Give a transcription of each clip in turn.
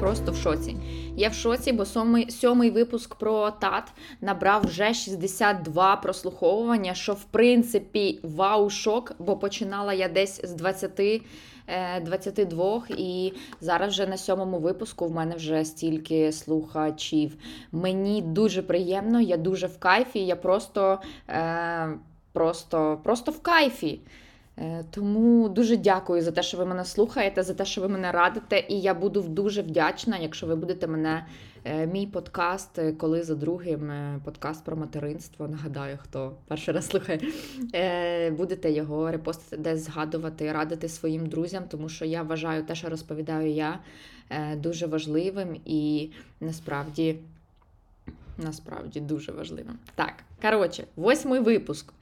просто в шоці. Я в шоці, бо сьомий, сьомий випуск про тат набрав вже 62 прослуховування, що в принципі вау-шок, бо починала я десь з 20. е, 22 і зараз вже на сьомому випуску в мене вже стільки слухачів. Мені дуже приємно, я дуже в кайфі, я просто, е, просто, просто в кайфі. Е, Тому дуже дякую за те, що ви мене слухаєте, за те, що ви мене радите. І я буду дуже вдячна, якщо ви будете мене, е, мій подкаст, е, коли за другим подкаст про материнство. Нагадаю, хто перший раз слухає, будете його репостити, десь згадувати, радити своїм друзям, тому що я вважаю те, що розповідаю я, дуже важливим і насправді. Насправді дуже важливим. Так, коротше, восьмий випуск.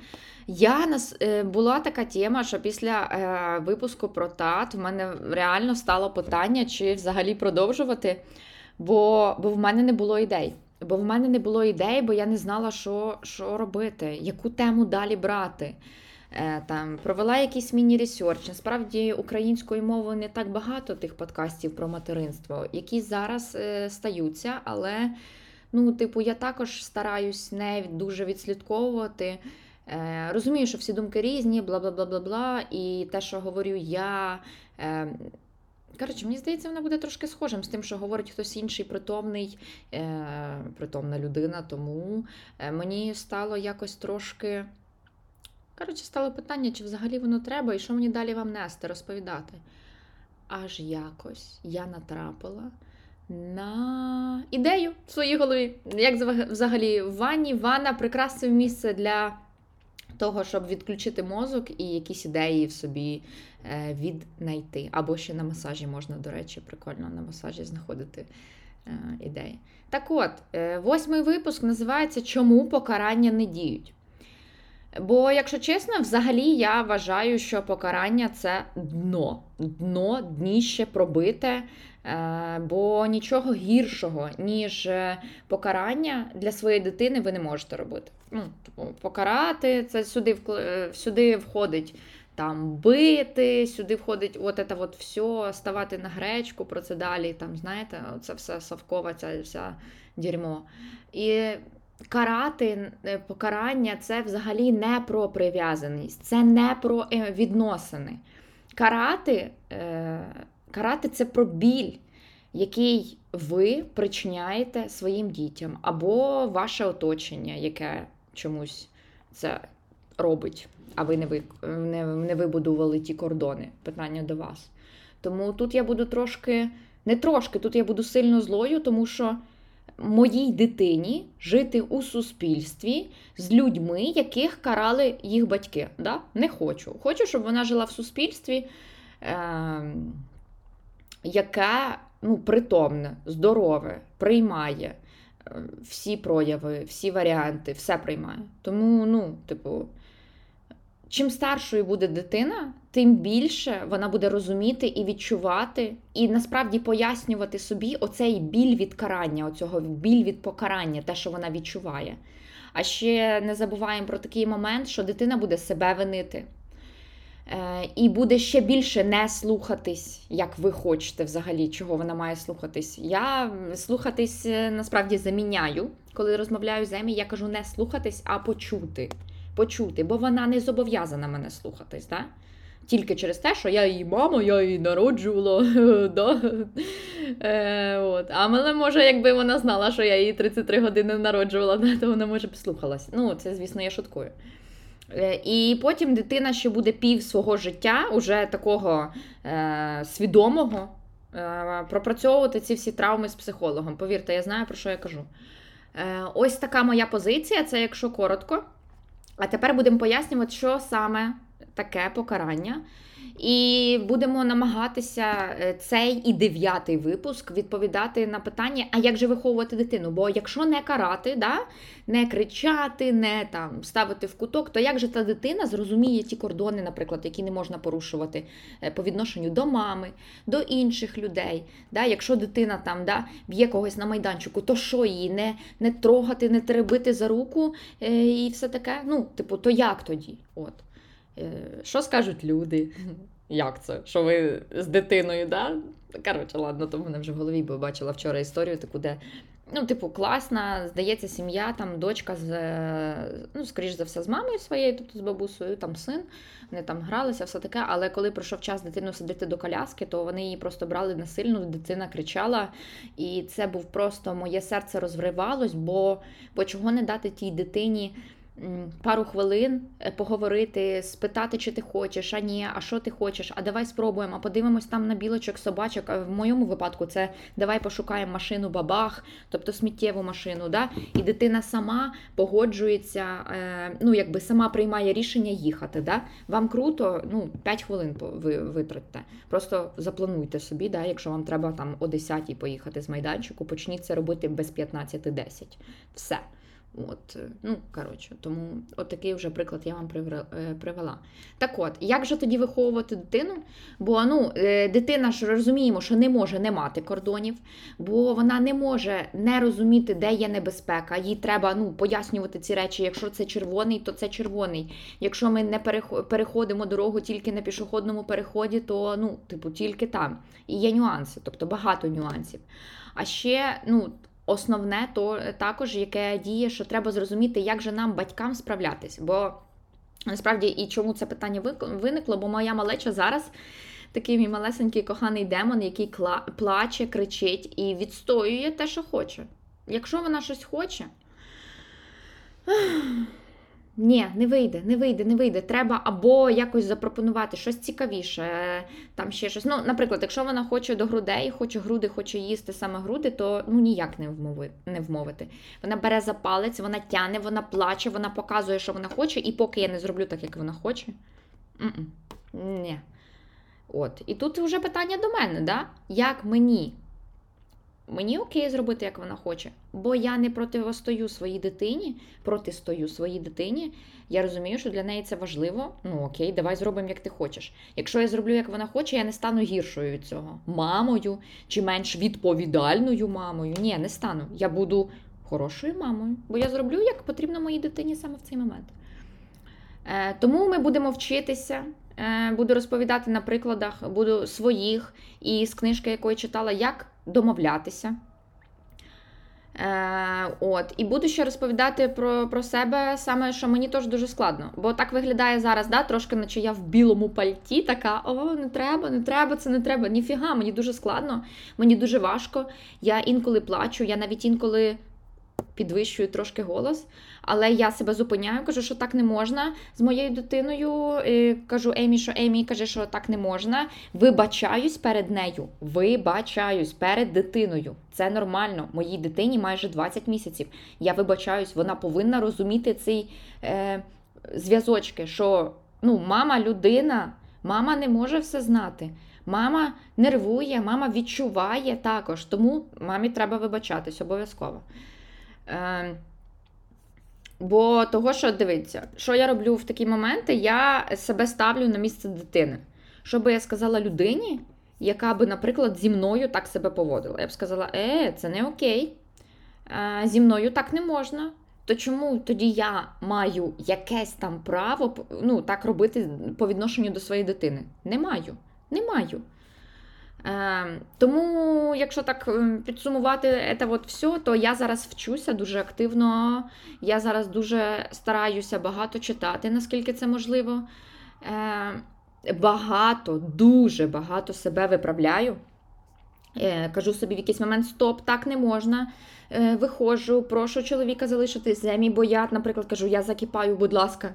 Я нас е, була така тема, що після е, випуску про тат в мене реально стало питання, чи взагалі продовжувати, бо, бо в мене не було ідей. Бо в мене не було ідей, бо я не знала, що, що робити, яку тему далі брати. Е, там провела якийсь міні- research. Насправді українською мовою не так багато тих подкастів про материнство, які зараз стаються, але ну, типу, я також стараюсь не дуже відслідковувати. Е, розумію, що всі думки різні, бла бла бла бла бла. І те, що говорю я. Е, Коротше, мені здається, вона буде трошки схожим з тим, що говорить хтось інший притомний, е, притомна людина. Тому е, мені стало якось трошки. Коротше, стало питання, чи взагалі воно треба, і що мені далі вам нести, розповідати. Аж якось я натрапила на ідею в своїй голові. Як взагалі в ванні, ванна прекрасне місце для того, щоб відключити мозок і якісь ідеї в собі е, віднайти. Або ще на масажі можна, до речі, прикольно на масажі знаходити е, ідеї. Так от, е, восьмий випуск називається Чому покарання не діють? Бо, якщо чесно, взагалі я вважаю, що покарання це дно. Дно, дніще пробите, бо нічого гіршого, ніж покарання для своєї дитини ви не можете робити. Ну, типу, покарати це сюди, е, сюди входить там бити, сюди входить от це от все, ставати на гречку, про це далі. Там, знаєте, це все совкова, ця вся дерьмо. І карати, е, покарання це взагалі не про прив'язаність, це не про е, відносини. Карати, карати це про біль, який ви причиняєте своїм дітям, або ваше оточення, яке чомусь це робить, а ви не, ви, не, не вибудували ті кордони. Питання до вас. Тому тут я буду трошки, не трошки, тут я буду сильно злою, тому що моїй дитині жити у суспільстві з людьми, яких карали їх батьки. Да? Не хочу. Хочу, щоб вона жила в суспільстві, е- яке ну, притомне, здорове, приймає всі прояви, всі варіанти, все приймає. Тому, ну, типу, чим старшою буде дитина, тим більше вона буде розуміти і відчувати, і насправді пояснювати собі оцей біль від карання, оцього біль від покарання, те, що вона відчуває. А ще не забуваємо про такий момент, що дитина буде себе винити. Е, І буде ще більше не слухатись, як ви хочете взагалі, чого вона має слухатись. Я слухатись е, насправді заміняю, коли розмовляю з Емі, я кажу не слухатись, а почути. Почути, бо вона не зобов'язана мене слухатись. Да? Тільки через те, що я її мама, я її народжувала. да? е, от. А мене може, якби вона знала, що я її 33 години народжувала, да, то вона може б слухалась. Ну, це, звісно, я шуткую. Е, І потім дитина ще буде пів свого життя, уже такого е, свідомого, е, пропрацьовувати ці всі травми з психологом. Повірте, я знаю, про що я кажу. Е, ось така моя позиція, це якщо коротко. А тепер будемо пояснювати, що саме таке покарання. І будемо намагатися е, цей і дев'ятий випуск відповідати на питання, а як же виховувати дитину? Бо якщо не карати, да, не кричати, не там ставити в куток, то як же та дитина зрозуміє ті кордони, наприклад, які не можна порушувати е, по відношенню до мами, до інших людей. Да? Якщо дитина там да, б'є когось на майданчику, то що її не, не трогати, не теребити за руку е, і все таке? Ну, типу, то як тоді? От. Е, Що скажуть люди? Як це? Що ви з дитиною, да? Коротше, ладно, то в мене вже в голові, бо бачила вчора історію, таку, де, ну, типу, класна, здається, сім'я, там дочка з, ну, скоріш за все, з мамою своєю, тобто з бабусею, там син, вони там гралися, все таке. Але коли пройшов час дитину садити до коляски, то вони її просто брали насильно, дитина кричала. І це був просто моє серце розривалось, бо, бо чого не дати тій дитині пару хвилин е, поговорити, спитати, чи ти хочеш, а ні, а що ти хочеш, а давай спробуємо, а подивимось там на білочок, собачок. А в моєму випадку це давай пошукаємо машину бабах, тобто сміттєву машину. Да? І дитина сама погоджується, е, ну якби сама приймає рішення їхати. Да? Вам круто, ну 5 хвилин ви витратьте. Просто заплануйте собі, да, якщо вам треба там о 10 поїхати з майданчику, почніть це робити без 15-10. Все. От, е, ну, коротше, тому от такий вже приклад я вам е, привела. Так от, як же тоді виховувати дитину? Бо ну, е, дитина ж розуміємо, що не може не мати кордонів, бо вона не може не розуміти, де є небезпека. Їй треба ну, пояснювати ці речі. Якщо це червоний, то це червоний. Якщо ми не перехо- переходимо дорогу тільки на пішохідному переході, то ну, типу, тільки там. І є нюанси, тобто багато нюансів. А ще, ну. Основне то також, яке діє, що треба зрозуміти, як же нам, батькам, справлятись. Бо насправді і чому це питання виникло, бо моя малеча зараз такий мій малесенький коханий демон, який кла- плаче, кричить і відстоює те, що хоче. Якщо вона щось хоче. Ні, не вийде, не вийде, не вийде. Треба або якось запропонувати щось цікавіше, там ще щось. Ну, наприклад, якщо вона хоче до грудей, хоче груди, хоче їсти саме груди, то ну ніяк не вмови, не вмовити. Вона бере за палець, вона тяне, вона плаче, вона показує, що вона хоче, і поки я не зроблю так, як вона хоче. Ні. От. І тут вже питання до мене, да? як мені? Мені окей зробити, як вона хоче, бо я не противостою своїй дитині, протистою своїй дитині. Я розумію, що для неї це важливо. Ну окей, давай зробимо, як ти хочеш. Якщо я зроблю, як вона хоче, я не стану гіршою від цього. Мамою чи менш відповідальною мамою. Ні, не стану. Я буду хорошою мамою, бо я зроблю, як потрібно моїй дитині саме в цей момент. Е, тому ми будемо вчитися. Е, буду розповідати на прикладах, буду своїх і з книжки, якої читала, як домовлятися. Е, от, і буду ще розповідати про, про себе, саме що мені теж дуже складно. Бо так виглядає зараз, да, трошки, наче я в білому пальті, така: о, не треба, не треба, це не треба. Ніфіга, мені дуже складно, мені дуже важко. Я інколи плачу, я навіть інколи підвищую трошки голос, але я себе зупиняю, кажу, що так не можна з моєю дитиною. Кажу Емі, що Емі каже, що так не можна. Вибачаюсь перед нею. Вибачаюсь перед дитиною. Це нормально. Моїй дитині майже 20 місяців. Я вибачаюсь, вона повинна розуміти ці е, зв'язочки, що ну, мама людина, мама не може все знати. Мама нервує, мама відчуває також, тому мамі треба вибачатись обов'язково. Е, бо того, що дивіться, що я роблю в такі моменти, я себе ставлю на місце дитини. Що би я сказала людині, яка би, наприклад, зі мною так себе поводила? Я б сказала, е, це не окей, е, зі мною так не можна. То чому тоді я маю якесь там право ну, так робити по відношенню до своєї дитини? Не маю. Не маю. Е, тому, якщо так ем, підсумувати це от все, то я зараз вчуся дуже активно. Я зараз дуже стараюся багато читати, наскільки це можливо. Е, багато, дуже багато себе виправляю. Е, кажу собі в якийсь момент: стоп, так не можна. Е, виходжу, прошу чоловіка залишити землі, бо я, наприклад, кажу, я закипаю, будь ласка.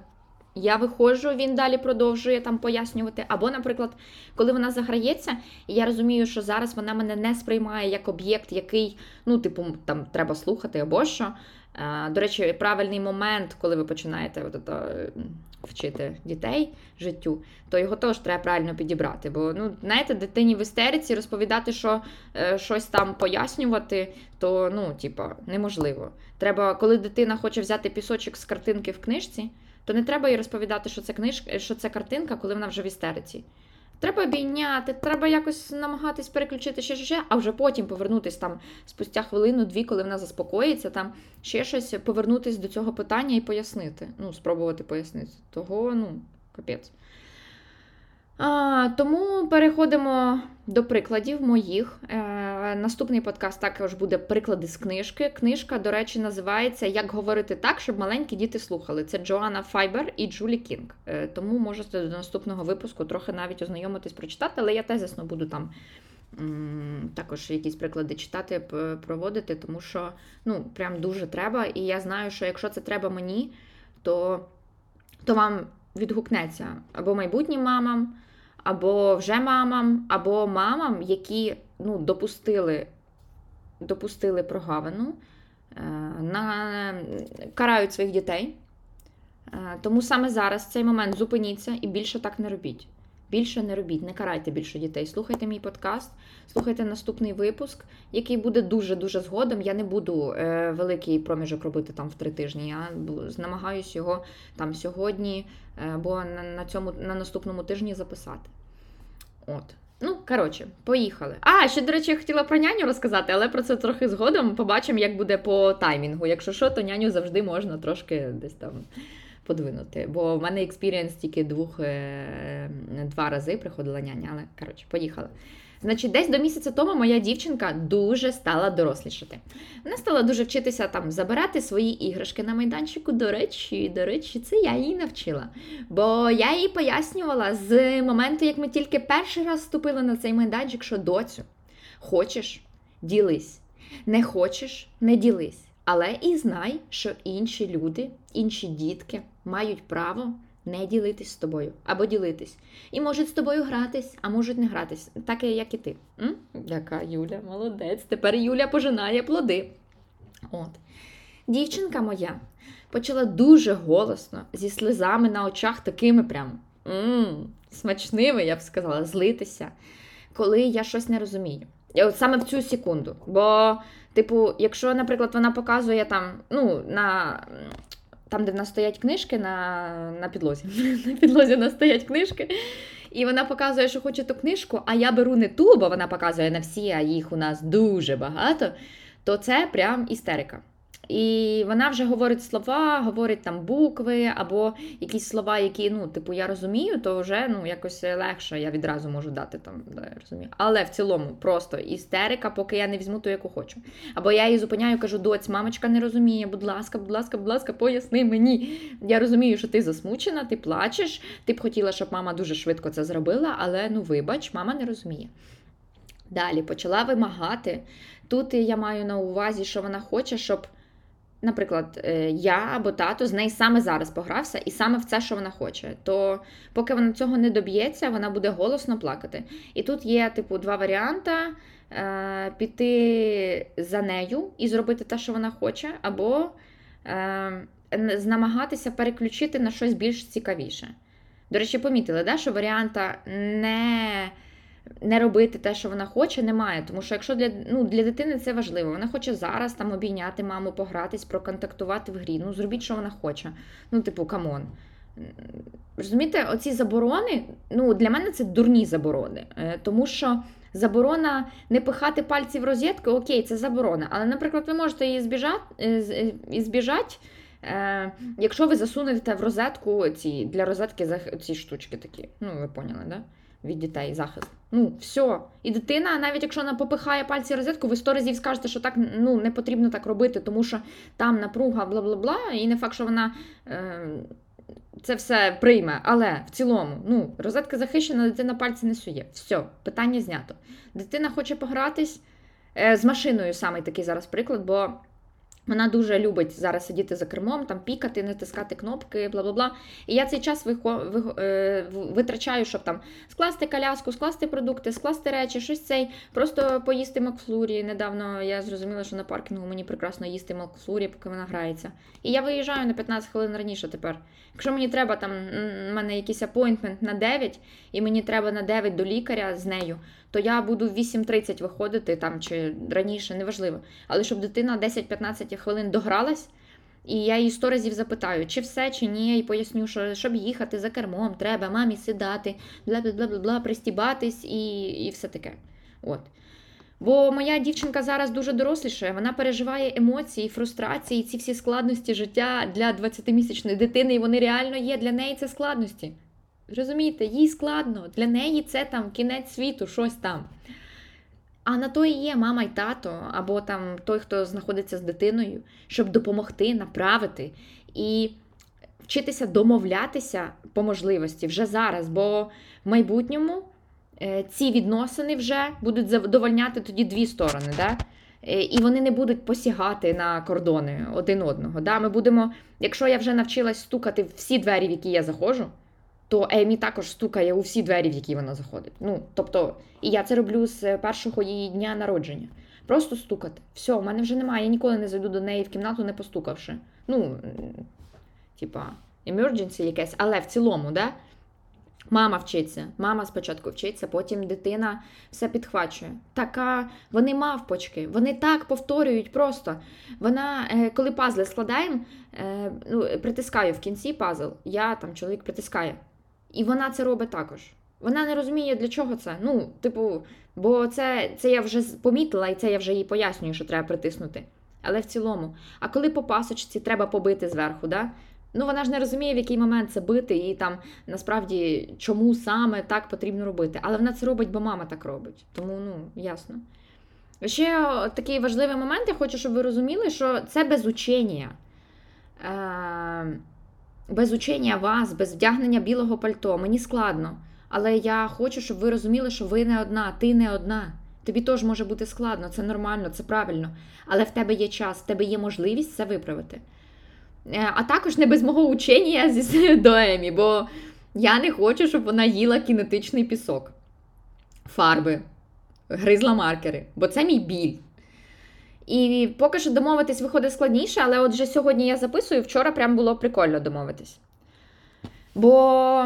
Я виходжу, він далі продовжує там пояснювати. Або, наприклад, коли вона заграється, і я розумію, що зараз вона мене не сприймає як об'єкт, який, ну, типу, там треба слухати або що. Е, До речі, правильний момент, коли ви починаєте от, ото, е, вчити дітей життю, то його теж треба правильно підібрати. Бо, ну, знаєте, дитині в істериці розповідати, що е, щось там пояснювати, то ну, типа, неможливо. Треба, коли дитина хоче взяти пісочок з картинки в книжці, то не треба їй розповідати, що це книжка, що це картинка, коли вона вже в істериці. Треба обійняти, треба якось намагатись переключити ще, ще, ще, а вже потім повернутись там спустя хвилину-дві, коли вона заспокоїться, там ще щось повернутись до цього питання і пояснити. Ну, спробувати пояснити. Того, ну, капець. А, тому переходимо до прикладів моїх. Е, наступний подкаст також буде приклади з книжки. Книжка, до речі, називається Як говорити так, щоб маленькі діти слухали. Це Джоанна Файбер і Джулі Кінг. Е, тому можете до наступного випуску трохи навіть ознайомитись, прочитати, але я тезисно буду там також якісь приклади читати, проводити, тому що ну, прям дуже треба. І я знаю, що якщо це треба мені, то, то вам відгукнеться або майбутнім мамам, або вже мамам, або мамам, які ну, допустили, допустили прогавину, е, на, карають своїх дітей. Е, Тому саме зараз в цей момент зупиніться і більше так не робіть. Більше не робіть, не карайте більше дітей. Слухайте мій подкаст, слухайте наступний випуск, який буде дуже-дуже згодом. Я не буду е, великий проміжок робити там в три тижні. Я намагаюсь його там сьогодні е, або на, на, цьому, на наступному тижні записати. От. Ну, коротше, поїхали. А, ще, до речі, я хотіла про няню розказати, але про це трохи згодом. Побачимо, як буде по таймінгу. Якщо що, то няню завжди можна трошки десь там подвинути. Бо в мене experience тільки двох, е, два рази приходила няня, але коротше, поїхали. Значить, десь до місяця тому моя дівчинка дуже стала дорослішати. Вона стала дуже вчитися там забирати свої іграшки на майданчику. До речі, до речі, це я її навчила. Бо я їй пояснювала з моменту, як ми тільки перший раз вступили на цей майданчик, що доцю, хочеш, ділись. Не хочеш, не ділись. Але і знай, що інші люди, інші дітки мають право не ділитись з тобою або ділитись. І можуть з тобою гратись, а можуть не гратись, так як і ти. М? Яка Юля, молодець. Тепер Юля пожинає плоди. От. Дівчинка моя почала дуже голосно, зі сльозами на очах, такими прям м смачними, я б сказала, злитися, коли я щось не розумію. От саме в цю секунду. Бо, типу, якщо, наприклад, вона показує там, ну, на. Там, де в нас стоять книжки на, на підлозі. На підлозі в нас стоять книжки. І вона показує, що хоче ту книжку, а я беру не ту, бо вона показує на всі, а їх у нас дуже багато, то це прям істерика. І вона вже говорить слова, говорить там букви, або якісь слова, які, ну, типу, я розумію, то вже ну, якось легше, я відразу можу дати там, да, я розумію. Але в цілому просто істерика, поки я не візьму ту, яку хочу. Або я її зупиняю, кажу, доць, мамочка не розуміє, будь ласка, будь ласка, будь ласка, поясни мені. Я розумію, що ти засмучена, ти плачеш, ти б хотіла, щоб мама дуже швидко це зробила, але ну вибач, мама не розуміє. Далі почала вимагати. Тут я маю на увазі, що вона хоче, щоб, наприклад, е, я або тато з нею саме зараз погрався, і саме в це, що вона хоче. То поки вона цього не доб'ється, вона буде голосно плакати. І тут є, типу, два варіанти: е, піти за нею і зробити те, що вона хоче, або е, намагатися переключити на щось більш цікавіше. До речі, помітили, да, що варіанта не, не робити те, що вона хоче, немає. Тому що якщо для, ну, для дитини це важливо, вона хоче зараз там обійняти маму, погратись, проконтактувати в грі. Ну, зробіть, що вона хоче. Ну, типу, come on. Розумієте, оці заборони, ну, для мене це дурні заборони. Е, Тому що заборона не пихати пальці в розетку, окей, це заборона. Але, наприклад, ви можете її збіжати, е, е, збіжати, якщо ви засунете в розетку ці для розетки ці штучки такі. Ну, ви поняли, да? Від дітей захист. Ну, все. І дитина, навіть якщо вона попихає пальці розетку, ви сто разів скажете, що так ну, не потрібно так робити, тому що там напруга, бла бла бла, і не факт, що вона. Е, це все прийме, але в цілому, ну, розетка захищена, дитина пальці не сує. Все, питання знято. Дитина хоче погратись е, з машиною, саме такий зараз приклад, бо вона дуже любить зараз сидіти за кермом, там пікати, натискати кнопки, бла бла бла. І я цей час е, витрачаю, щоб там скласти коляску, скласти продукти, скласти речі, щось цей, просто поїсти Макфлурі. Недавно я зрозуміла, що на паркінгу мені прекрасно їсти Макфлурі, поки вона грається. І я виїжджаю на 15 хвилин раніше тепер. Якщо мені треба там, в мене якийсь апойнтмент на 9, і мені треба на 9 до лікаря з нею, то я буду в 8.30 виходити там чи раніше, неважливо. Але щоб дитина 10-15 хвилин догралась, і я її сто разів запитаю, чи все, чи ні, і поясню, що щоб їхати за кермом, треба мамі сідати, бла бла бла бла бла пристібатись і, і все таке. От. Бо моя дівчинка зараз дуже дорослішає, вона переживає емоції, фрустрації, ці всі складності життя для 20-місячної дитини, і вони реально є для неї це складності. Розумієте, їй складно. Для неї це там кінець світу, щось там. А на то і є мама й тато, або там той, хто знаходиться з дитиною, щоб допомогти, направити і вчитися домовлятися по можливості вже зараз, бо в майбутньому е, ці відносини вже будуть задовольняти тоді дві сторони. Да? Е, І вони не будуть посягати на кордони один одного. Да? Ми будемо, якщо я вже навчилась стукати всі двері, в які я заходжу, то Емі також стукає у всі двері, в які вона заходить. Ну, тобто, і я це роблю з першого її дня народження. Просто стукати. Все, в мене вже немає. Я ніколи не зайду до неї в кімнату, не постукавши. Ну, типа, emergency якесь, але в цілому, да? Мама вчиться, мама спочатку вчиться, потім дитина все підхвачує. Така, вони мавпочки, вони так повторюють просто. Вона, е, коли пазли складаємо, е, ну, притискаю в кінці пазл, я там чоловік притискає. І вона це робить також. Вона не розуміє, для чого це. Ну, типу, бо це, це я вже помітила, і це я вже їй пояснюю, що треба притиснути. Але в цілому. А коли по пасочці треба побити зверху, да? ну вона ж не розуміє, в який момент це бити, і там насправді чому саме так потрібно робити. Але вона це робить, бо мама так робить. Тому ну, ясно. Ще такий важливий момент, я хочу, щоб ви розуміли, що це без учення. Е, без учення вас, без вдягнення білого пальто. Мені складно. Але я хочу, щоб ви розуміли, що ви не одна, ти не одна. Тобі теж може бути складно, це нормально, це правильно. Але в тебе є час, в тебе є можливість це виправити. Е, А також не без мого учення зі до Емі, бо я не хочу, щоб вона їла кінетичний пісок, фарби, гризла маркери, бо це мій біль. І поки що домовитись виходить складніше, але от вже сьогодні я записую, вчора прям було прикольно домовитись. Бо,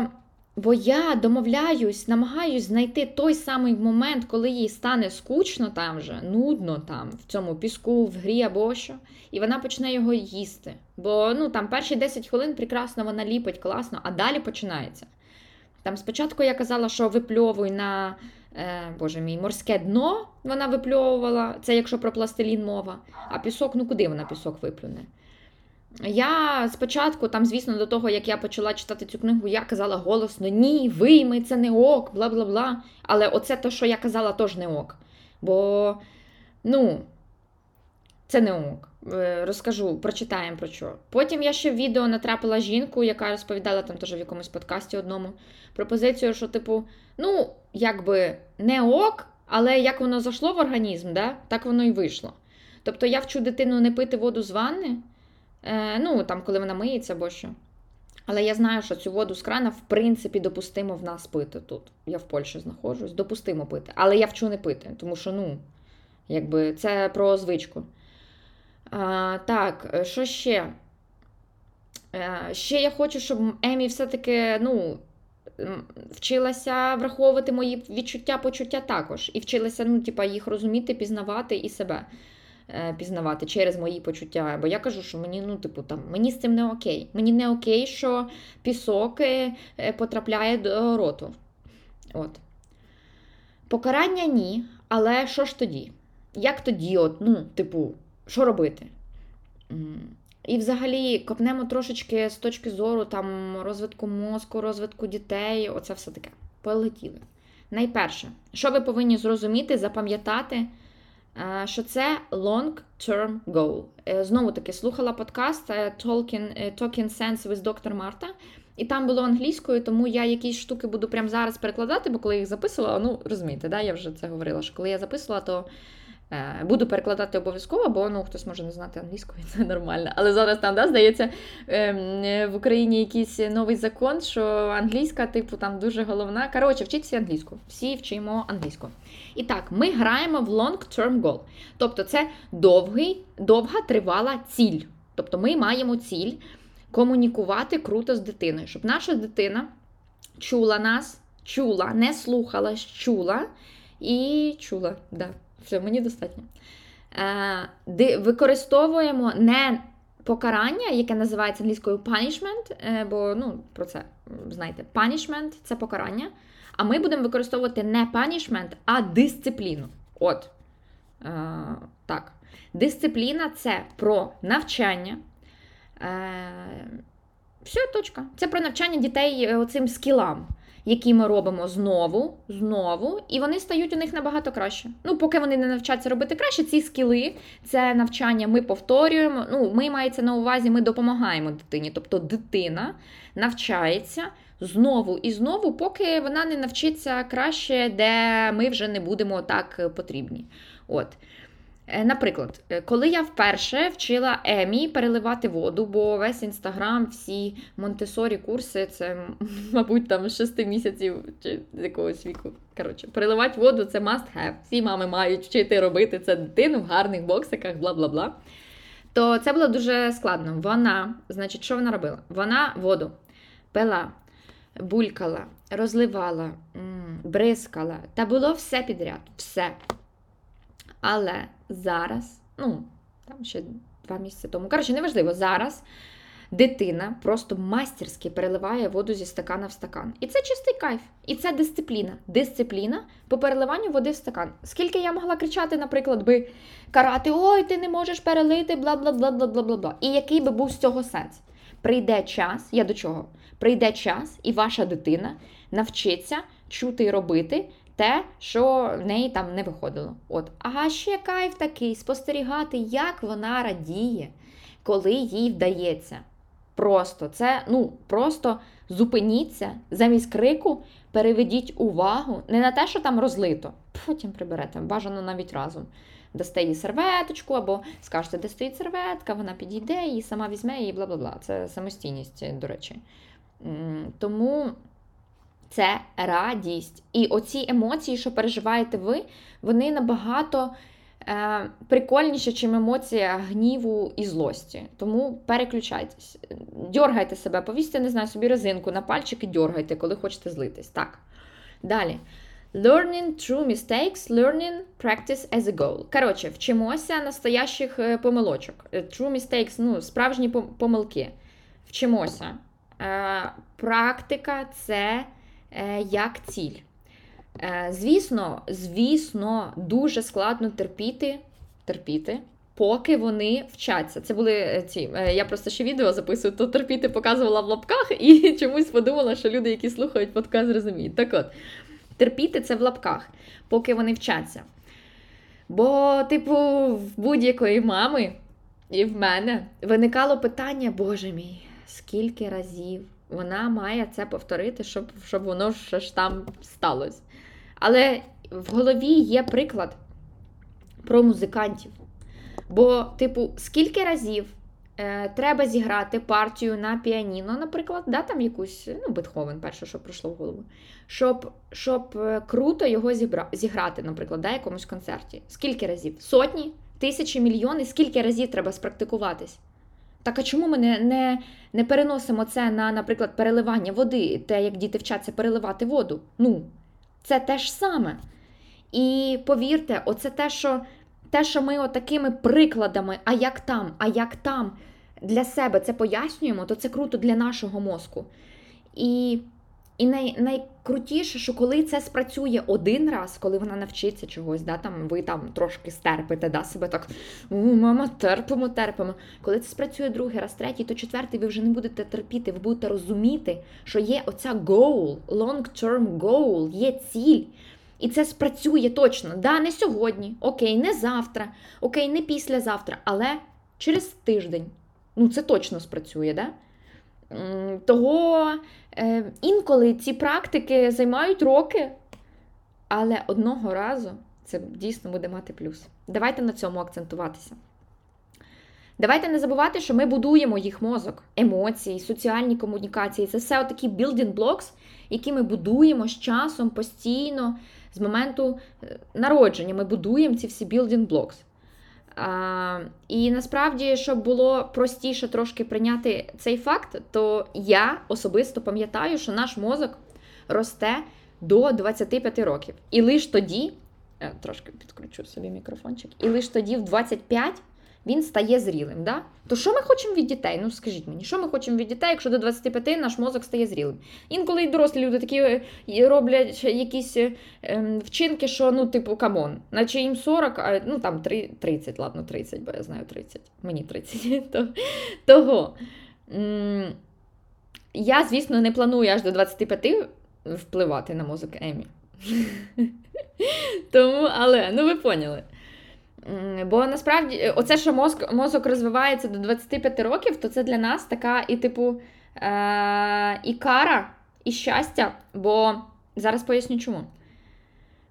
бо я домовляюсь, намагаюсь знайти той самий момент, коли їй стане скучно там же, нудно там, в цьому піску, в грі або що, і вона почне його їсти. Бо ну, там перші 10 хвилин прекрасно вона ліпить, класно, а далі починається. Там спочатку я казала, що випльовуй на е, боже мій, морське дно вона випльовувала, це якщо про пластилін мова. А пісок, ну куди вона пісок виплюне? Я спочатку, там, звісно, до того, як я почала читати цю книгу, я казала голосно: ні, вийми, це не ок, бла бла бла. Але оце те, що я казала, теж не ок. Бо, ну, це не ок. Е, Розкажу, прочитаємо про що. Потім я ще в відео натрапила жінку, яка розповідала там теж в якомусь подкасті одному пропозицію, що, типу, ну, якби не ок, але як воно зайшло в організм, да, так воно і вийшло. Тобто я вчу дитину не пити воду з ванни, е, ну, там, коли вона миється або що. Але я знаю, що цю воду з крана, в принципі, допустимо в нас пити тут. Я в Польщі знаходжусь, допустимо пити. Але я вчу не пити, тому що, ну, якби це про звичку. Так, е, що ще? Е, ще я хочу, щоб Емі все-таки, ну, вчилася враховувати мої відчуття, почуття також. І вчилася, ну, типа, їх розуміти, пізнавати і себе е, пізнавати через мої почуття. Бо я кажу, що мені, ну, типу, там, мені з цим не окей. Мені не окей, що пісок потрапляє до роту. От. Покарання ні, але що ж тоді? Як тоді, от, ну, типу, що робити? І взагалі копнемо трошечки з точки зору там, розвитку мозку, розвитку дітей, оце все таке. Полетіли. Найперше, що ви повинні зрозуміти, запам'ятати, е, що це long-term goal. Е, Знову таки, слухала подкаст е, Talking, Talking Sense with Dr. Марта, і там було англійською, тому я якісь штуки буду прямо зараз перекладати, бо коли їх записувала, ну розумієте, да, я вже це говорила, що коли я записувала, то буду перекладати обов'язково, бо ну, хтось може не знати англійської, це нормально. Але зараз там, да, здається, ем, е, в Україні якийсь новий закон, що англійська, типу, там дуже головна. Коротше, вчіться англійську. Всі вчимо англійську. І так, ми граємо в long-term goal. Тобто, це довгий, довга тривала ціль. Тобто, ми маємо ціль комунікувати круто з дитиною, щоб наша дитина чула нас, чула, не слухалась, чула і чула. Да, все, мені достатньо. Е, використовуємо не покарання, яке називається англійською punishment, е, бо ну, про це знаєте, punishment – це покарання. А ми будемо використовувати не punishment, а дисципліну. От. Е, так. Дисципліна це про навчання. Е, все, точка. Це про навчання дітей е, оцим скілам. Які ми робимо знову, знову, і вони стають у них набагато краще. Ну, поки вони не навчаться робити краще, ці скіли, це навчання ми повторюємо. Ну, ми мається на увазі, ми допомагаємо дитині. Тобто дитина навчається знову і знову, поки вона не навчиться краще, де ми вже не будемо так потрібні. От. Е, Наприклад, е, коли я вперше вчила Емі переливати воду, бо весь інстаграм, всі Монтесорі курси, це, мабуть, там з 6 місяців чи з якогось віку. Коротше, переливати воду це must have. Всі мами мають вчити робити це дитину в гарних боксиках, бла бла бла. То це було дуже складно. Вона, значить, що вона робила? Вона воду пила, булькала, розливала, бризкала. Та було все підряд. Все. Але зараз, ну, там ще два місяці тому. Коротше, неважливо, зараз дитина просто мастерськи переливає воду зі стакана в стакан. І це чистий кайф. І це дисципліна. Дисципліна по переливанню води в стакан. Скільки я могла кричати, наприклад, би карати: Ой, ти не можеш перелити, бла бла бла бла бла бла бла. І який би був з цього сенс? Прийде час, я до чого? Прийде час, і ваша дитина навчиться чути і робити те, що в неї там не виходило. От. А ще кайф такий спостерігати, як вона радіє, коли їй вдається. Просто це, ну, просто зупиніться замість крику, переведіть увагу не на те, що там розлито, потім приберете, бажано навіть разом. Дасте їй серветочку, або скажете, де стоїть серветка, вона підійде і сама візьме і бла бла бла. Це самостійність, до речі. Тому це радість. І оці емоції, що переживаєте ви, вони набагато е, прикольніші, чим емоція гніву і злості. Тому переключайтесь. Дьоргайте себе, повісьте, не знаю, собі резинку на пальчик і дьоргайте, коли хочете злитись. Так. Далі. Learning through mistakes, learning practice as a goal. Коротше, вчимося настоящих е, помилочок. Е, True mistakes, ну, справжні помилки. Вчимося. Е, практика це як ціль. Е, звісно, звісно, дуже складно терпіти, терпіти, поки вони вчаться. Це були е, ці. е, Я просто ще відео записую, то терпіти показувала в лапках, і чомусь подумала, що люди, які слухають подкаст, розуміють. Так от, терпіти це в лапках, поки вони вчаться. Бо, типу, в будь-якої мами і в мене виникало питання, боже мій, скільки разів вона має це повторити, щоб, щоб воно ж там сталося. Але в голові є приклад про музикантів. Бо, типу, скільки разів е, треба зіграти партію на піаніно, наприклад, да, там якусь, ну, Бетховен, перше, що прийшло в голову, щоб, щоб е, круто його зібра, зіграти, наприклад, да, якомусь концерті. Скільки разів? Сотні, тисячі, мільйони, скільки разів треба спрактикуватись? Так а чому ми не, не, не переносимо це на, наприклад, переливання води, те, як діти вчаться переливати воду? Ну, це те ж саме. І повірте, оце те, що те, що ми отакими прикладами, а як там, а як там для себе це пояснюємо, то це круто для нашого мозку. І, і най, найкрутіше, що коли це спрацює один раз, коли вона навчиться чогось, да, там, ви там трошки стерпите, да, себе так, у, мама, терпимо, терпимо. Коли це спрацює другий раз, третій, то четвертий, ви вже не будете терпіти, ви будете розуміти, що є оця goal, long-term goal, є ціль. І це спрацює точно. Да, не сьогодні, окей, не завтра, окей, не післязавтра, але через тиждень. Ну, це точно спрацює, да? Того е, інколи ці практики займають роки, але одного разу це дійсно буде мати плюс. Давайте на цьому акцентуватися. Давайте не забувати, що ми будуємо їх мозок, емоції, соціальні комунікації. Це все отакі building blocks, які ми будуємо з часом постійно, з моменту е, народження. Ми будуємо ці всі building blocks. А, і насправді, щоб було простіше трошки прийняти цей факт, то я особисто пам'ятаю, що наш мозок росте до 25 років. І лише тоді, я трошки підкручу собі мікрофончик, і лише тоді, в 25, він стає зрілим. Да? То що ми хочемо від дітей? Ну скажіть мені, що ми хочемо від дітей, якщо до 25 наш мозок стає зрілим? Інколи й дорослі люди такі е, роблять якісь е, ем, вчинки, що ну, типу, come on, наче їм 40, а ну там 30, ладно, 30, бо я знаю 30, мені 30. То, того. Я, звісно, не планую аж до 25 впливати на мозок Емі. Тому, але, ну ви поняли. Бо насправді, е, оце, що мозок, мозок розвивається до 25 років, то це для нас така і, типу, е- і кара, і щастя. Бо зараз поясню чому.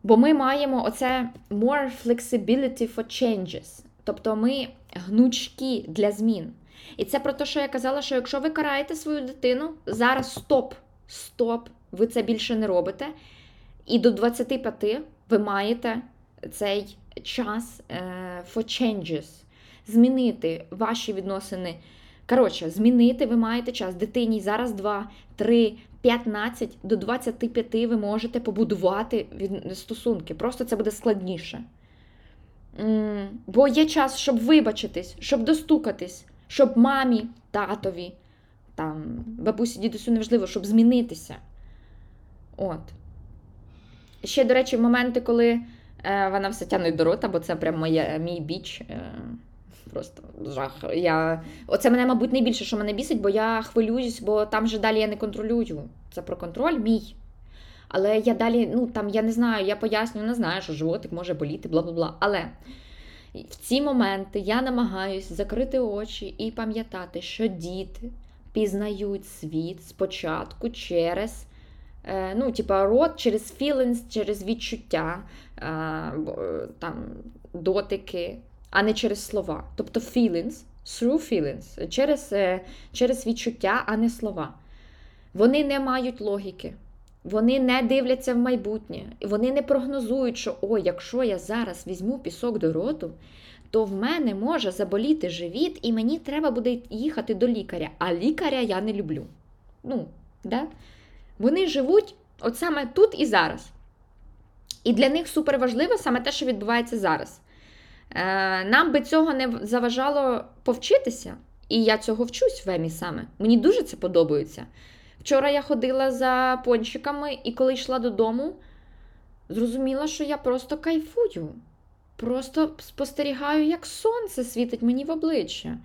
Бо ми маємо оце more flexibility for changes. Тобто ми гнучкі для змін. І це про те, що я казала, що якщо ви караєте свою дитину, зараз стоп, стоп, ви це більше не робите. І до 25 ви маєте цей час е, for changes. Змінити ваші відносини. Коротше, змінити ви маєте час. Дитині зараз 2, 3, 15 до 25 ви можете побудувати стосунки. Просто це буде складніше. Бо є час, щоб вибачитись, щоб достукатись, щоб мамі, татові, там, бабусі, дідусю неважливо, щоб змінитися. От. Ще, до речі, моменти, коли вона все тягнуть до рота, бо це прям моє, мій біч. Е, просто жах. Я... Оце мене, мабуть, найбільше, що мене бісить, бо я хвилююсь, бо там же далі я не контролюю. Це про контроль мій. Але я далі, ну там я не знаю, я пояснюю, не знаю, що животик може боліти, бла бла бла. Але в ці моменти я намагаюсь закрити очі і пам'ятати, що діти пізнають світ спочатку через. Е, Ну, типа, рот через feelings, через відчуття, е, е, там, дотики, а не через слова. Тобто feelings, through feelings, через, через відчуття, а не слова. Вони не мають логіки. Вони не дивляться в майбутнє. Вони не прогнозують, що о, якщо я зараз візьму пісок до роту, то в мене може заболіти живіт, і мені треба буде їхати до лікаря. А лікаря я не люблю. Ну, да? Вони живуть от саме тут і зараз. І для них супер важливо саме те, що відбувається зараз. Е, нам би цього не заважало повчитися, і я цього вчусь в Емі саме. Мені дуже це подобається. Вчора я ходила за пончиками, і коли йшла додому, зрозуміла, що я просто кайфую. Просто спостерігаю, як сонце світить мені в обличчя.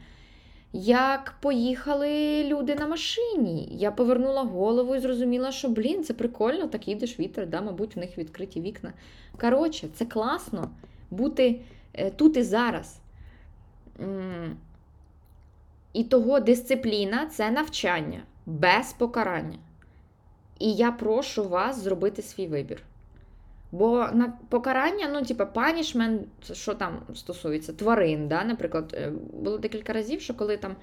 Як поїхали люди на машині. Я повернула голову і зрозуміла, що, блін, це прикольно, так їдеш вітер, да, мабуть, в них відкриті вікна. Коротше, це класно бути е, тут і зараз. І того дисципліна це навчання без покарання. І я прошу вас зробити свій вибір. Бо на покарання, ну, типу, панішмент, що там стосується тварин, да? наприклад, е, було декілька разів, що коли там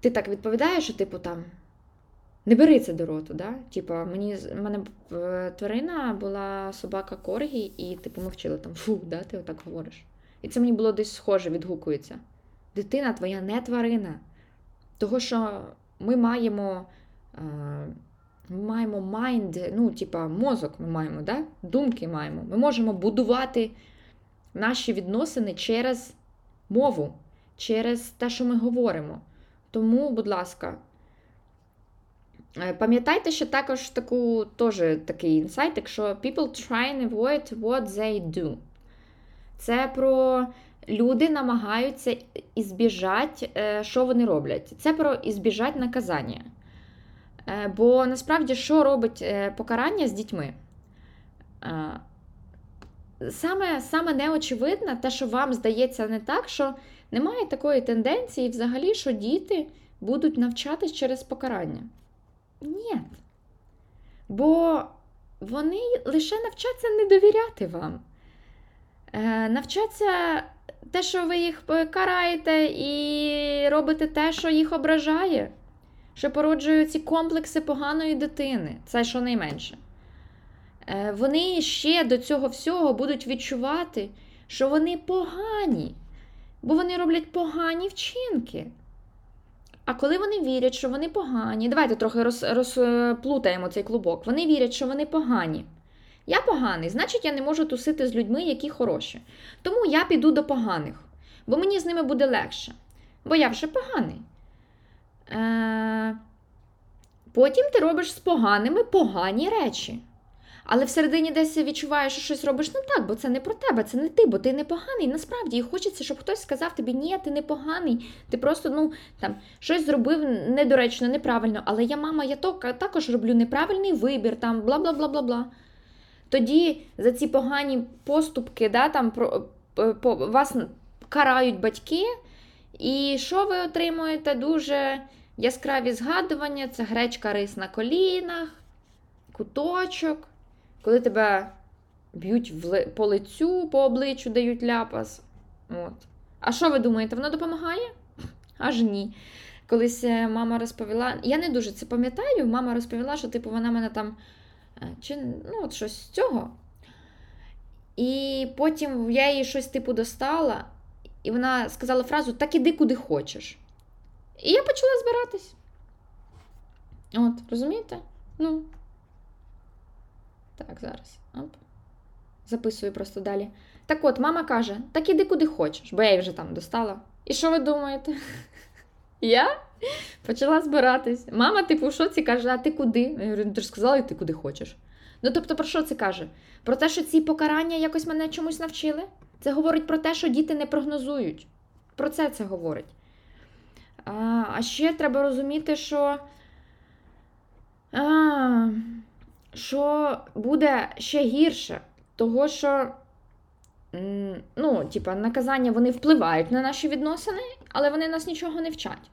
ти так відповідаєш, що, типу, там, не бери це до роту, да? Типа, мені в мене е, тварина була собака Коргі, і типу, ми вчили там фу, да, ти отак говориш. І це мені було десь схоже, відгукується. Дитина твоя не тварина. Того, що ми маємо. Ми маємо майнд, ну, типа, мозок ми маємо, да? думки маємо. Ми можемо будувати наші відносини через мову, через те, що ми говоримо. Тому, будь ласка, е, пам'ятайте ще також таку, теж такий інсайт, якщо people try and avoid what they do. Це про люди намагаються ізбіжати, е, що вони роблять. Це про ізбіжати наказання. Е, Бо насправді, що робить е, покарання з дітьми? Е, Саме, саме неочевидне, те, що вам здається не так, що немає такої тенденції взагалі, що діти будуть навчатись через покарання. Ні. Бо вони лише навчаться не довіряти вам. Навчаться те, що ви їх караєте, і робите те, що їх ображає що породжує ці комплекси поганої дитини, це щонайменше. Е, Вони ще до цього всього будуть відчувати, що вони погані, бо вони роблять погані вчинки. А коли вони вірять, що вони погані, давайте трохи роз, розплутаємо цей клубок. Вони вірять, що вони погані. Я поганий, значить, я не можу тусити з людьми, які хороші. Тому я піду до поганих, бо мені з ними буде легше. Бо я вже поганий. Е, Потім ти робиш з поганими погані речі. Але всередині десь відчуваєш, що щось робиш не так, бо це не про тебе, це не ти, бо ти не поганий. Насправді і хочеться, щоб хтось сказав тобі, ні, ти не поганий, ти просто ну там щось зробив недоречно, неправильно. Але я мама, я також роблю неправильний вибір, там бла бла бла бла бла. Тоді за ці погані поступки, да, там про по, вас карають батьки, і що ви отримуєте? Дуже яскраві згадування, це гречка рис на колінах, куточок, коли тебе б'ють по лицю, по обличчю дають ляпас. От. А що ви думаєте, воно допомагає? Аж ні. Колись е, мама розповіла, я не дуже це пам'ятаю, мама розповіла, що типу, вона мене там е, чи, ну, от щось з цього. І потім я їй щось типу достала, і вона сказала фразу Так іди куди хочеш. І я почала збиратись. От, розумієте? Ну. Так, зараз. Оп. Записую просто далі. Так от, мама каже: так іди куди хочеш, бо я її вже там достала. І що ви думаєте? Я почала збиратись. Мама, типу, в шоці каже, а ти куди? Я говорю, «Ну, ти ж сказала, ти куди хочеш. Ну, тобто, про що це каже? Про те, що ці покарання якось мене чомусь навчили? Це говорить про те, що діти не прогнозують. Про це це говорить. А ще треба розуміти, що а, що буде ще гірше, того, що ну, типа, наказання вони впливають на наші відносини, але вони нас нічого не вчать.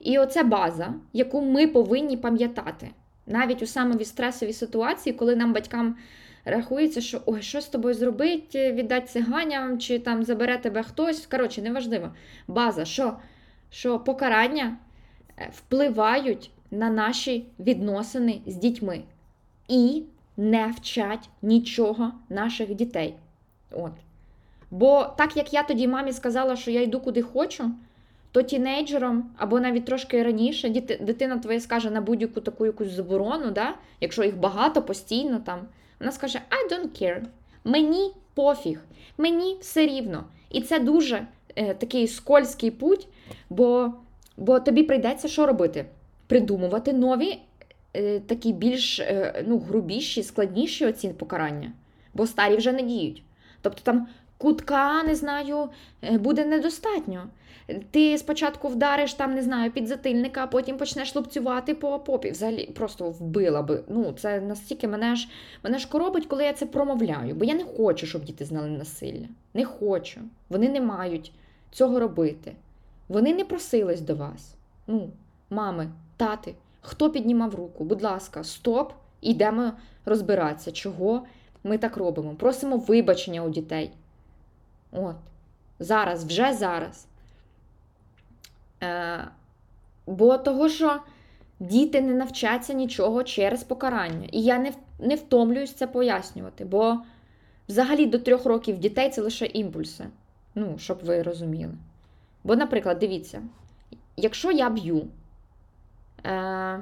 І оце база, яку ми повинні пам'ятати. Навіть у самові стресовій ситуації, коли нам батькам рахується, що ой, що з тобою зробити, віддати циганям, чи там забере тебе хтось. Коротше, неважливо. База, що, що покарання е, впливають на наші відносини з дітьми і не вчать нічого наших дітей. От. Бо так як я тоді мамі сказала, що я йду куди хочу, то тінейджером або навіть трошки раніше дитина твоя скаже на будь-яку таку якусь заборону, да? якщо їх багато постійно там, вона скаже I don't care. Мені пофіг, мені все рівно. І це дуже е, такий скользький путь, бо бо тобі прийдеться що робити? Придумувати нові, е, такі більш е, ну, грубіші, складніші оці покарання, бо старі вже не діють. Тобто там кутка, не знаю, е, буде недостатньо. Ти спочатку вдариш там, не знаю, підзатильника, а потім почнеш лупцювати по попі. Взагалі просто вбила би. Ну, це настільки мене ж мене ж коробить, коли я це промовляю. Бо я не хочу, щоб діти знали насилля. Не хочу. Вони не мають цього робити. Вони не просились до вас. Ну, мами, тати, хто піднімав руку? Будь ласка, стоп, йдемо розбиратися, чого ми так робимо. Просимо вибачення у дітей. От. Зараз, вже зараз. Е, Бо того, що діти не навчаться нічого через покарання. І я не не втомлююсь це пояснювати. Бо взагалі до трьох років дітей це лише імпульси. Ну, щоб ви розуміли. Бо, наприклад, дивіться, якщо я б'ю, е,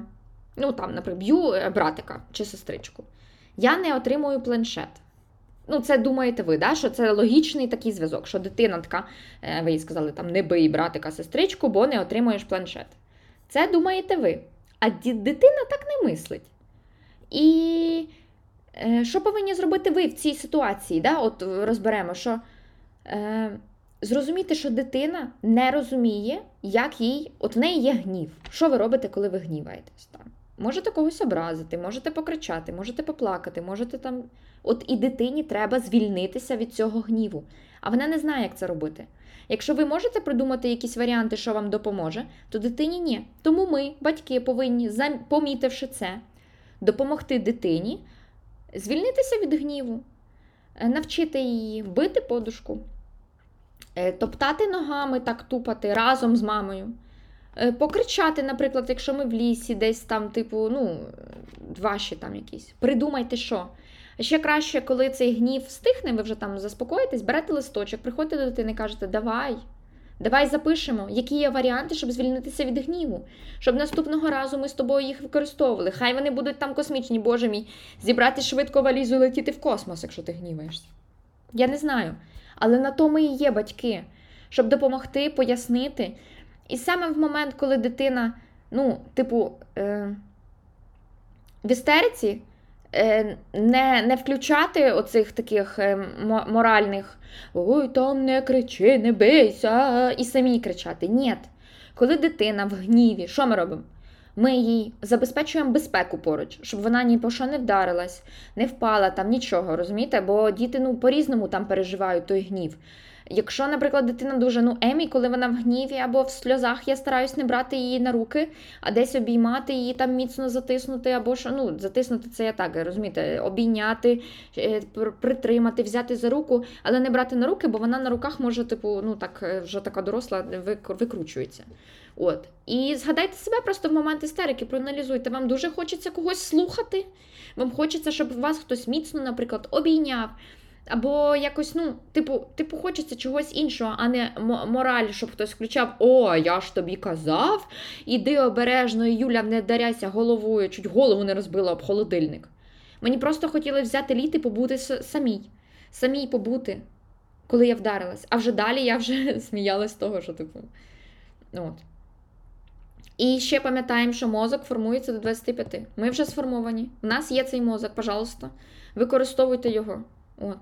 ну там, наприклад, б'ю е, братика чи сестричку, я не отримую планшет. Ну, це думаєте ви, да? що це логічний такий зв'язок, що дитина така, е, ви їй сказали, там не бий братика, сестричку, бо не отримуєш планшет. Це думаєте ви. А дитина так не мислить. І е, що повинні зробити ви в цій ситуації? Да? От розберемо, що е, зрозуміти, що дитина не розуміє, як їй, от в неї є гнів. Що ви робите, коли ви гніваєтесь? там? Можете когось образити, можете покричати, можете поплакати, можете там. От і дитині треба звільнитися від цього гніву, а вона не знає, як це робити. Якщо ви можете придумати якісь варіанти, що вам допоможе, то дитині ні. Тому ми, батьки, повинні, помітивши це, допомогти дитині звільнитися від гніву, е, навчити її бити подушку, топтати ногами, так тупати разом з мамою. Е, покричати, наприклад, якщо ми в лісі, десь там, типу, ну, ваші там якісь. Придумайте що. Ще краще, коли цей гнів стихне, ви вже там заспокоїтесь, берете листочок, приходите до дитини і кажете, давай, давай запишемо, які є варіанти, щоб звільнитися від гніву, щоб наступного разу ми з тобою їх використовували. Хай вони будуть там космічні, боже мій, зібрати швидко валізу і летіти в космос, якщо ти гніваєшся. Я не знаю. Але на то ми і є батьки, щоб допомогти, пояснити. І саме в момент, коли дитина, ну, типу, е, в істериці, е, не, не включати оцих таких е, моральних ой, там не кричи, не бийся, і самі кричати. Ні. Коли дитина в гніві, що ми робимо? Ми їй забезпечуємо безпеку поруч, щоб вона ні по що не вдарилась, не впала там нічого, розумієте? Бо діти ну, по-різному там переживають той гнів. Якщо, наприклад, дитина дуже ну Емі, коли вона в гніві або в сльозах, я стараюсь не брати її на руки, а десь обіймати її там міцно затиснути, або що ну затиснути це я так, розумієте, обійняти, е, притримати, взяти за руку, але не брати на руки, бо вона на руках може, типу, ну так е, вже така доросла, вик- викручується. От. І згадайте себе просто в момент істерики, проаналізуйте. Вам дуже хочеться когось слухати. Вам хочеться, щоб вас хтось міцно, наприклад, обійняв. Або якось, ну, типу, типу, хочеться чогось іншого, а не мо- мораль, щоб хтось включав: О, я ж тобі казав, іди обережно, Юля, не даряйся головою, чуть голову не розбила об холодильник. Мені просто хотіли взяти літ і побути самій. Самій побути, коли я вдарилась. А вже далі я вже сміялась з того, що типу. ну, От. І ще пам'ятаємо, що мозок формується до 25. Ми вже сформовані. У нас є цей мозок, пожалуйста. Використовуйте його. От.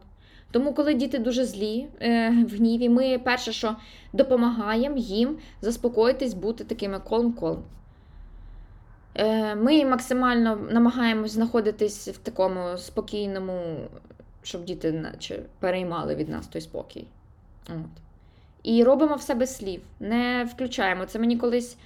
Тому, коли діти дуже злі е, в гніві, ми перше, що допомагаємо їм заспокоїтись, бути такими колм-колм. Е, ми максимально намагаємось знаходитись в такому спокійному, щоб діти наче переймали від нас той спокій. От. І робимо все без слів, не включаємо. Це мені колись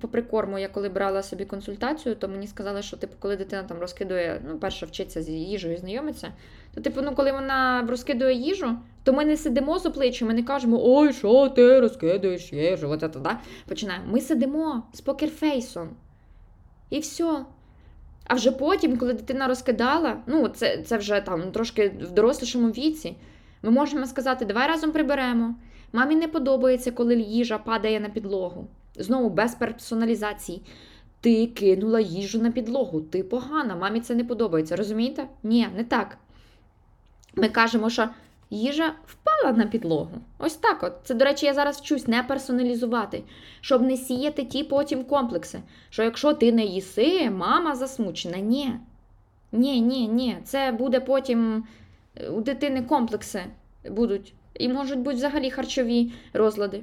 по прикорму, я коли брала собі консультацію, то мені сказали, що типу, коли дитина там розкидує, ну, перше вчиться з їжею, знайомиться, то, типу, ну, коли вона розкидує їжу, то ми не сидимо з обличчям, ми не кажемо, ой, що ти розкидаєш їжу, от це, да? починаємо. Ми сидимо з покерфейсом. І все. А вже потім, коли дитина розкидала, ну, це, це вже там трошки в дорослішому віці, ми можемо сказати, давай разом приберемо. Мамі не подобається, коли їжа падає на підлогу. Знову без персоналізації. Ти кинула їжу на підлогу, ти погана, мамі це не подобається. Розумієте? Ні, не так. Ми кажемо, що їжа впала на підлогу. Ось так от. Це, до речі, я зараз вчусь не персоналізувати, щоб не сіяти ті потім комплекси. Що якщо ти не їси, мама засмучена. Ні. Ні, ні, ні. Це буде потім е, у дитини комплекси будуть. І можуть бути взагалі харчові розлади.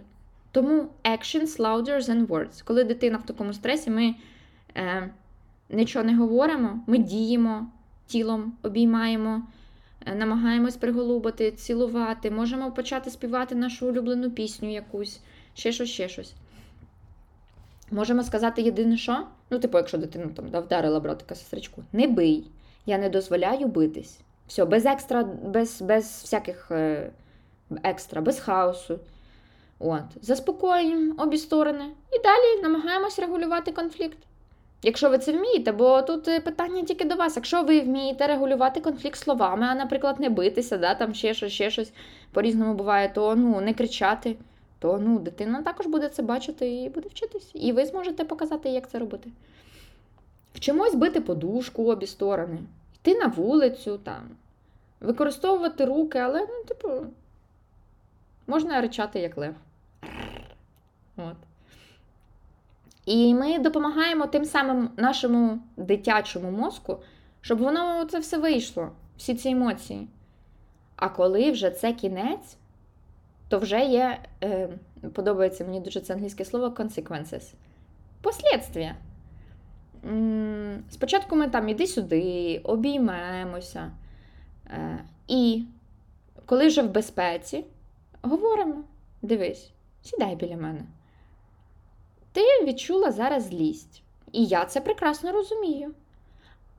Тому actions louder than words. Коли дитина в такому стресі, ми е, нічого не говоримо, ми діємо тілом, обіймаємо, е, намагаємось приголубити, цілувати, можемо почати співати нашу улюблену пісню якусь, ще щось, ще щось. Можемо сказати єдине що? Ну, типу, якщо дитина там да, вдарила братика сестричку, не бий. Я не дозволяю битись. Все, без екстра, без, без всяких е, екстра, без хаосу. От. Заспокоюємо обі сторони і далі намагаємось регулювати конфлікт. Якщо ви це вмієте, бо тут е, питання тільки до вас. Якщо ви вмієте регулювати конфлікт словами, а, наприклад, не битися, да, там ще щось, ще щось по-різному буває, то ну, не кричати, то ну, дитина також буде це бачити і буде вчитись. І ви зможете показати, як це робити. Вчимось бити подушку обі сторони, йти на вулицю, там, використовувати руки, але, ну, типу, можна ричати як лев. От. І ми допомагаємо тим самим нашому дитячому мозку, щоб воно це все вийшло, всі ці емоції. А коли вже це кінець, то вже є, е, подобається мені дуже це англійське слово consequences. Послідствія. Спочатку ми там іди сюди, обіймемося. Е, і коли вже в безпеці, говоримо: дивись, сідай біля мене. Ти відчула зараз злість. І я це прекрасно розумію.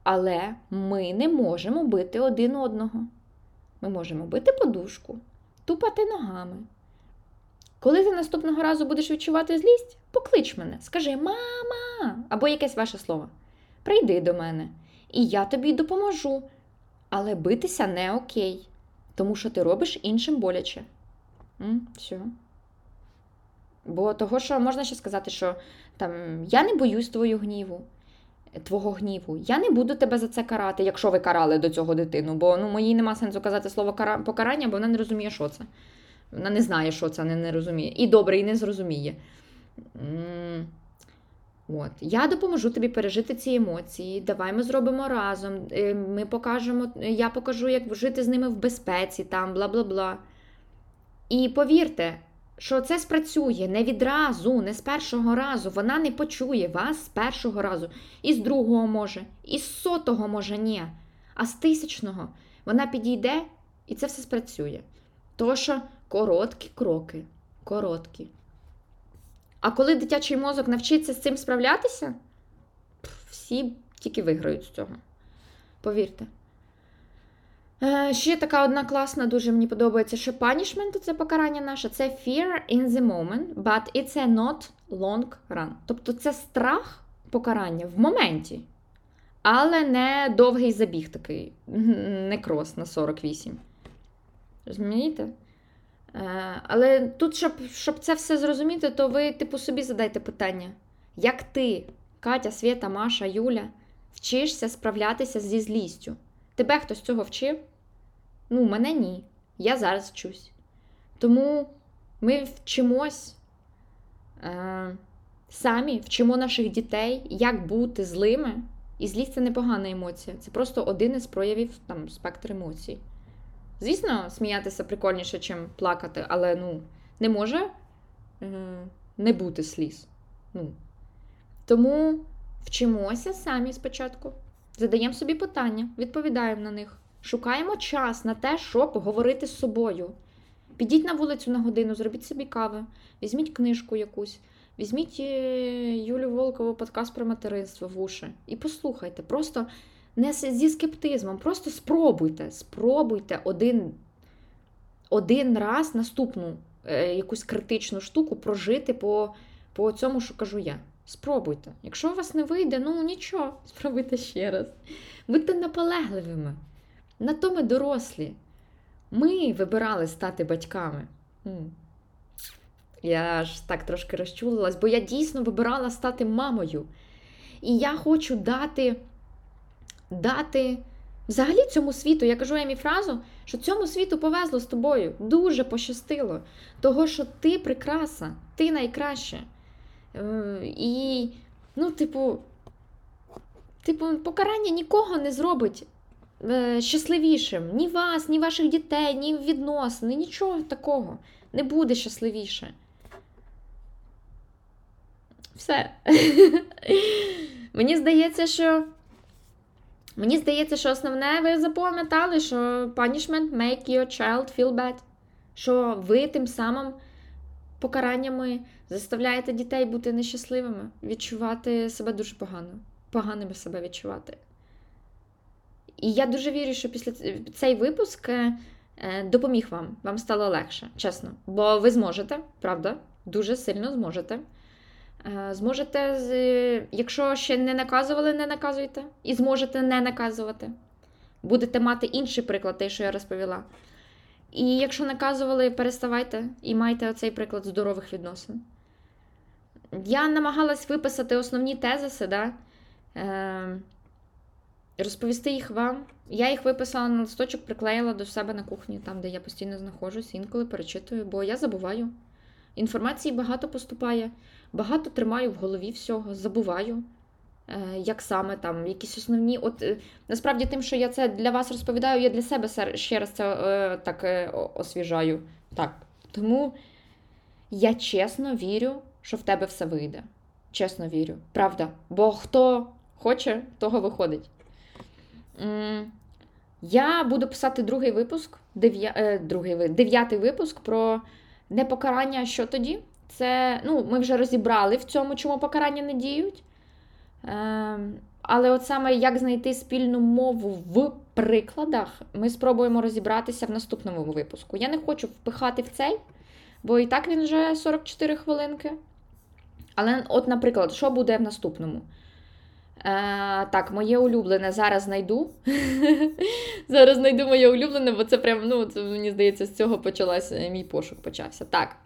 Але ми не можемо бити один одного. Ми можемо бити подушку, тупати ногами. Коли ти наступного разу будеш відчувати злість, поклич мене, скажи мама або якесь ваше слово. Прийди до мене, і я тобі допоможу. Але битися не окей, тому що ти робиш іншим боляче. М, Все. Бо того, що можна ще сказати, що там я не боюсь твою гніву, твого гніву. Я не буду тебе за це карати, якщо ви карали до цього дитину. Бо ну, моїй нема сенсу казати слово покарання, бо вона не розуміє, що це. Вона не знає, що це, не, не розуміє. І добре, і не зрозуміє. От. Я допоможу тобі пережити ці емоції. Давай ми зробимо разом. Е, Ми покажемо, я покажу, як жити з ними в безпеці, там, бла бла бла. І повірте, що це спрацює не відразу, не з першого разу. Вона не почує вас з першого разу. І з другого може, і з сотого може ні. А з тисячного вона підійде і це все спрацює. То що короткі кроки, короткі. А коли дитячий мозок навчиться з цим справлятися, всі тільки виграють з цього. Повірте. Е, ще така одна класна, дуже мені подобається, що punishment – це покарання наше, це fear in the moment, but it's a not long run. Тобто це страх покарання в моменті, але не довгий забіг такий, не крос на 48. Розумієте? Е, Але тут, щоб, щоб це все зрозуміти, то ви, типу, собі задайте питання: як ти, Катя, Свята, Маша, Юля, вчишся справлятися зі злістю? Тебе хтось цього вчив? Ну, мене ні. Я зараз вчусь. Тому ми вчимось е, самі, вчимо наших дітей, як бути злими. І злість це непогана емоція. Це просто один із проявів там, спектр емоцій. Звісно, сміятися прикольніше, ніж плакати, але ну, не може е, не бути сліз. Ну. Тому вчимося самі спочатку, задаємо собі питання, відповідаємо на них, шукаємо час на те, щоб говорити з собою. Підіть на вулицю на годину, зробіть собі кави, візьміть книжку якусь, візьміть е, Юлю Волкову подкаст про материнство в уші і послухайте. Просто не зі скептизмом, просто спробуйте. Спробуйте один, один раз наступну е, якусь критичну штуку прожити по, по цьому, що кажу я. Спробуйте. Якщо у вас не вийде, ну нічого, спробуйте ще раз. Будьте наполегливими. На то ми дорослі. Ми вибирали стати батьками. Я ж так трошки розчулилась, бо я дійсно вибирала стати мамою. І я хочу дати дати взагалі цьому світу, я кажу Емі фразу, що цьому світу повезло з тобою, дуже пощастило. Того, що ти прикраса, ти найкраще. Е, І, ну, типу, типу, покарання нікого не зробить щасливішим. Ні вас, ні ваших дітей, ні відносини, нічого такого. Не буде щасливіше. Все. Мені здається, що. Мені здається, що основне ви запам'ятали, що punishment make your child feel bad. Що ви тим самим покараннями заставляєте дітей бути нещасливими, відчувати себе дуже погано, поганими себе відчувати. І я дуже вірю, що після цей випуск е, е, допоміг вам, вам стало легше, чесно. Бо ви зможете, правда, дуже сильно зможете. Е, Зможете, якщо ще не наказували, не наказуйте. І зможете не наказувати. Будете мати інший приклад, той, що я розповіла. І якщо наказували, переставайте і майте оцей приклад здорових відносин. Я намагалась виписати основні тезиси, да? Розповісти їх вам. Я їх виписала на листочок, приклеїла до себе на кухні, там, де я постійно знаходжусь, інколи перечитую, бо я забуваю. Інформації багато поступає, багато тримаю в голові всього, забуваю. е, Як саме там, якісь основні. От е, насправді, тим, що я це для вас розповідаю, я для себе ще раз це е, так е, освіжаю. Так. Тому я чесно вірю, що в тебе все вийде. Чесно вірю. Правда. Бо хто хоче, того виходить. Я буду писати другий випуск, е, другий, дев'ятий випуск про непокарання, що тоді. Це, ну, ми вже розібрали в цьому, чому покарання не діють. Ем, але от саме як знайти спільну мову в прикладах, ми спробуємо розібратися в наступному випуску. Я не хочу впихати в цей, бо і так він вже 44 хвилинки. Але, от, наприклад, що буде в наступному? Е, так, моє улюблене зараз знайду. зараз знайду моє улюблене, бо це прям, ну, це, мені здається, з цього почалася мій пошук почався. Так.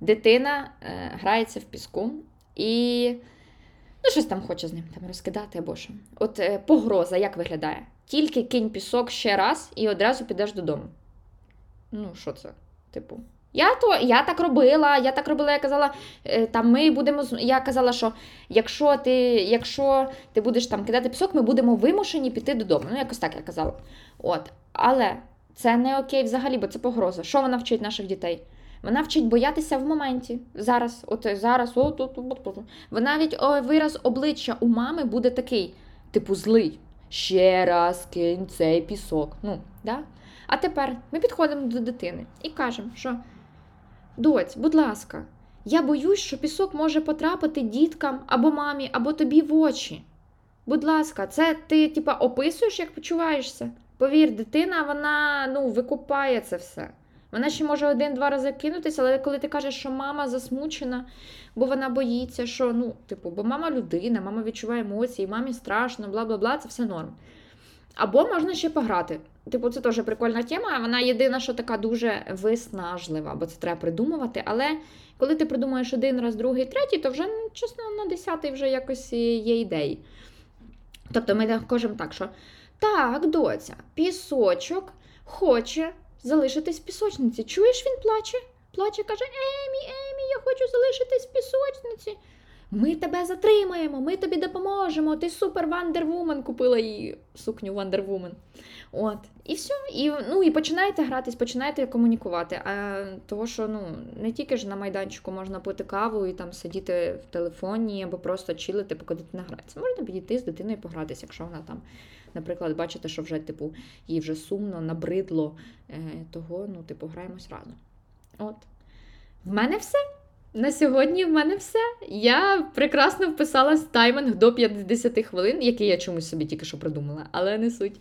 Дитина е, грається в піску і ну, щось там хоче з ним там розкидати або що. От е, погроза як виглядає? Тільки кинь пісок ще раз і одразу підеш додому. Ну, що це? Типу, Я то я так робила, я так робила, я казала, е, там ми будемо Я казала, що якщо ти, якщо ти будеш там кидати пісок, ми будемо вимушені піти додому. Ну, якось так я казала. От. Але це не окей взагалі, бо це погроза. Що вона вчить наших дітей? Вона вчить боятися в моменті. Зараз, от зараз, от, от, от, от. Вона навіть о, вираз обличчя у мами буде такий, типу, злий. Ще раз кинь цей пісок. Ну, да? А тепер ми підходимо до дитини і кажемо, що доць, будь ласка, я боюсь, що пісок може потрапити діткам або мамі, або тобі в очі. Будь ласка, це ти типа описуєш, як почуваєшся? Повір, дитина, вона ну, викупає це все. Вона ще може один-два рази кинутися, але коли ти кажеш, що мама засмучена, бо вона боїться, що ну, типу, бо мама людина, мама відчуває емоції, мамі страшно, бла бла бла, це все норм. Або можна ще пограти. Типу, це теж прикольна тема. Вона єдина, що така дуже виснажлива, бо це треба придумувати. Але коли ти придумаєш один раз, другий, третій, то вже, ну, чесно, на десятий вже якось є ідеї. Тобто ми кажемо так, що так, доця, пісочок хоче залишитись в пісочниці. Чуєш, він плаче? Плаче, каже: Емі, Емі, я хочу залишитись в пісочниці. Ми тебе затримаємо, ми тобі допоможемо. Ти супер Вандервумен купила їй сукню Вандервумен. От, і все. І, ну, і починаєте гратись, починаєте комунікувати. А, того, що ну, не тільки ж на майданчику можна пити каву і там сидіти в телефоні або просто чилити, поки дитина грається. Можна підійти з дитиною погратися, якщо вона там, наприклад, бачите, що вже типу, їй вже сумно, набридло, е, того, ну, типу, граємось разом. От. В мене все. На сьогодні в мене все. Я прекрасно вписалась в тайминг до 50 хвилин, який я чомусь собі тільки що придумала, але не суть.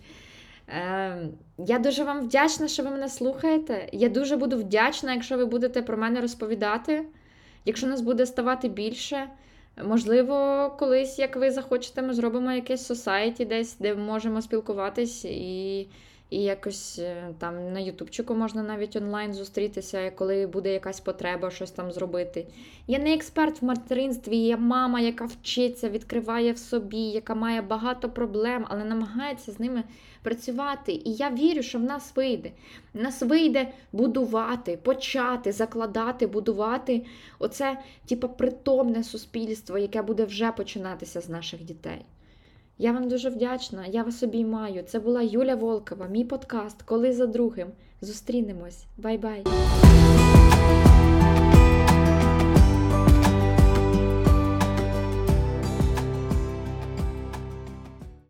Е, я дуже вам вдячна, що ви мене слухаєте. Я дуже буду вдячна, якщо ви будете про мене розповідати. Якщо нас буде ставати більше, можливо, колись, як ви захочете, ми зробимо якесь сосайті десь, де можемо спілкуватись і, і якось е, там на Ютубчику можна навіть онлайн зустрітися, коли буде якась потреба щось там зробити. Я не експерт в материнстві, я мама, яка вчиться, відкриває в собі, яка має багато проблем, але намагається з ними працювати. І я вірю, що в нас вийде. В нас вийде будувати, почати, закладати, будувати оце, типа, притомне суспільство, яке буде вже починатися з наших дітей. Я вам дуже вдячна, я вас обіймаю. Це була Юля Волкова, мій подкаст, коли за другим. Зустрінемось. Bye-bye!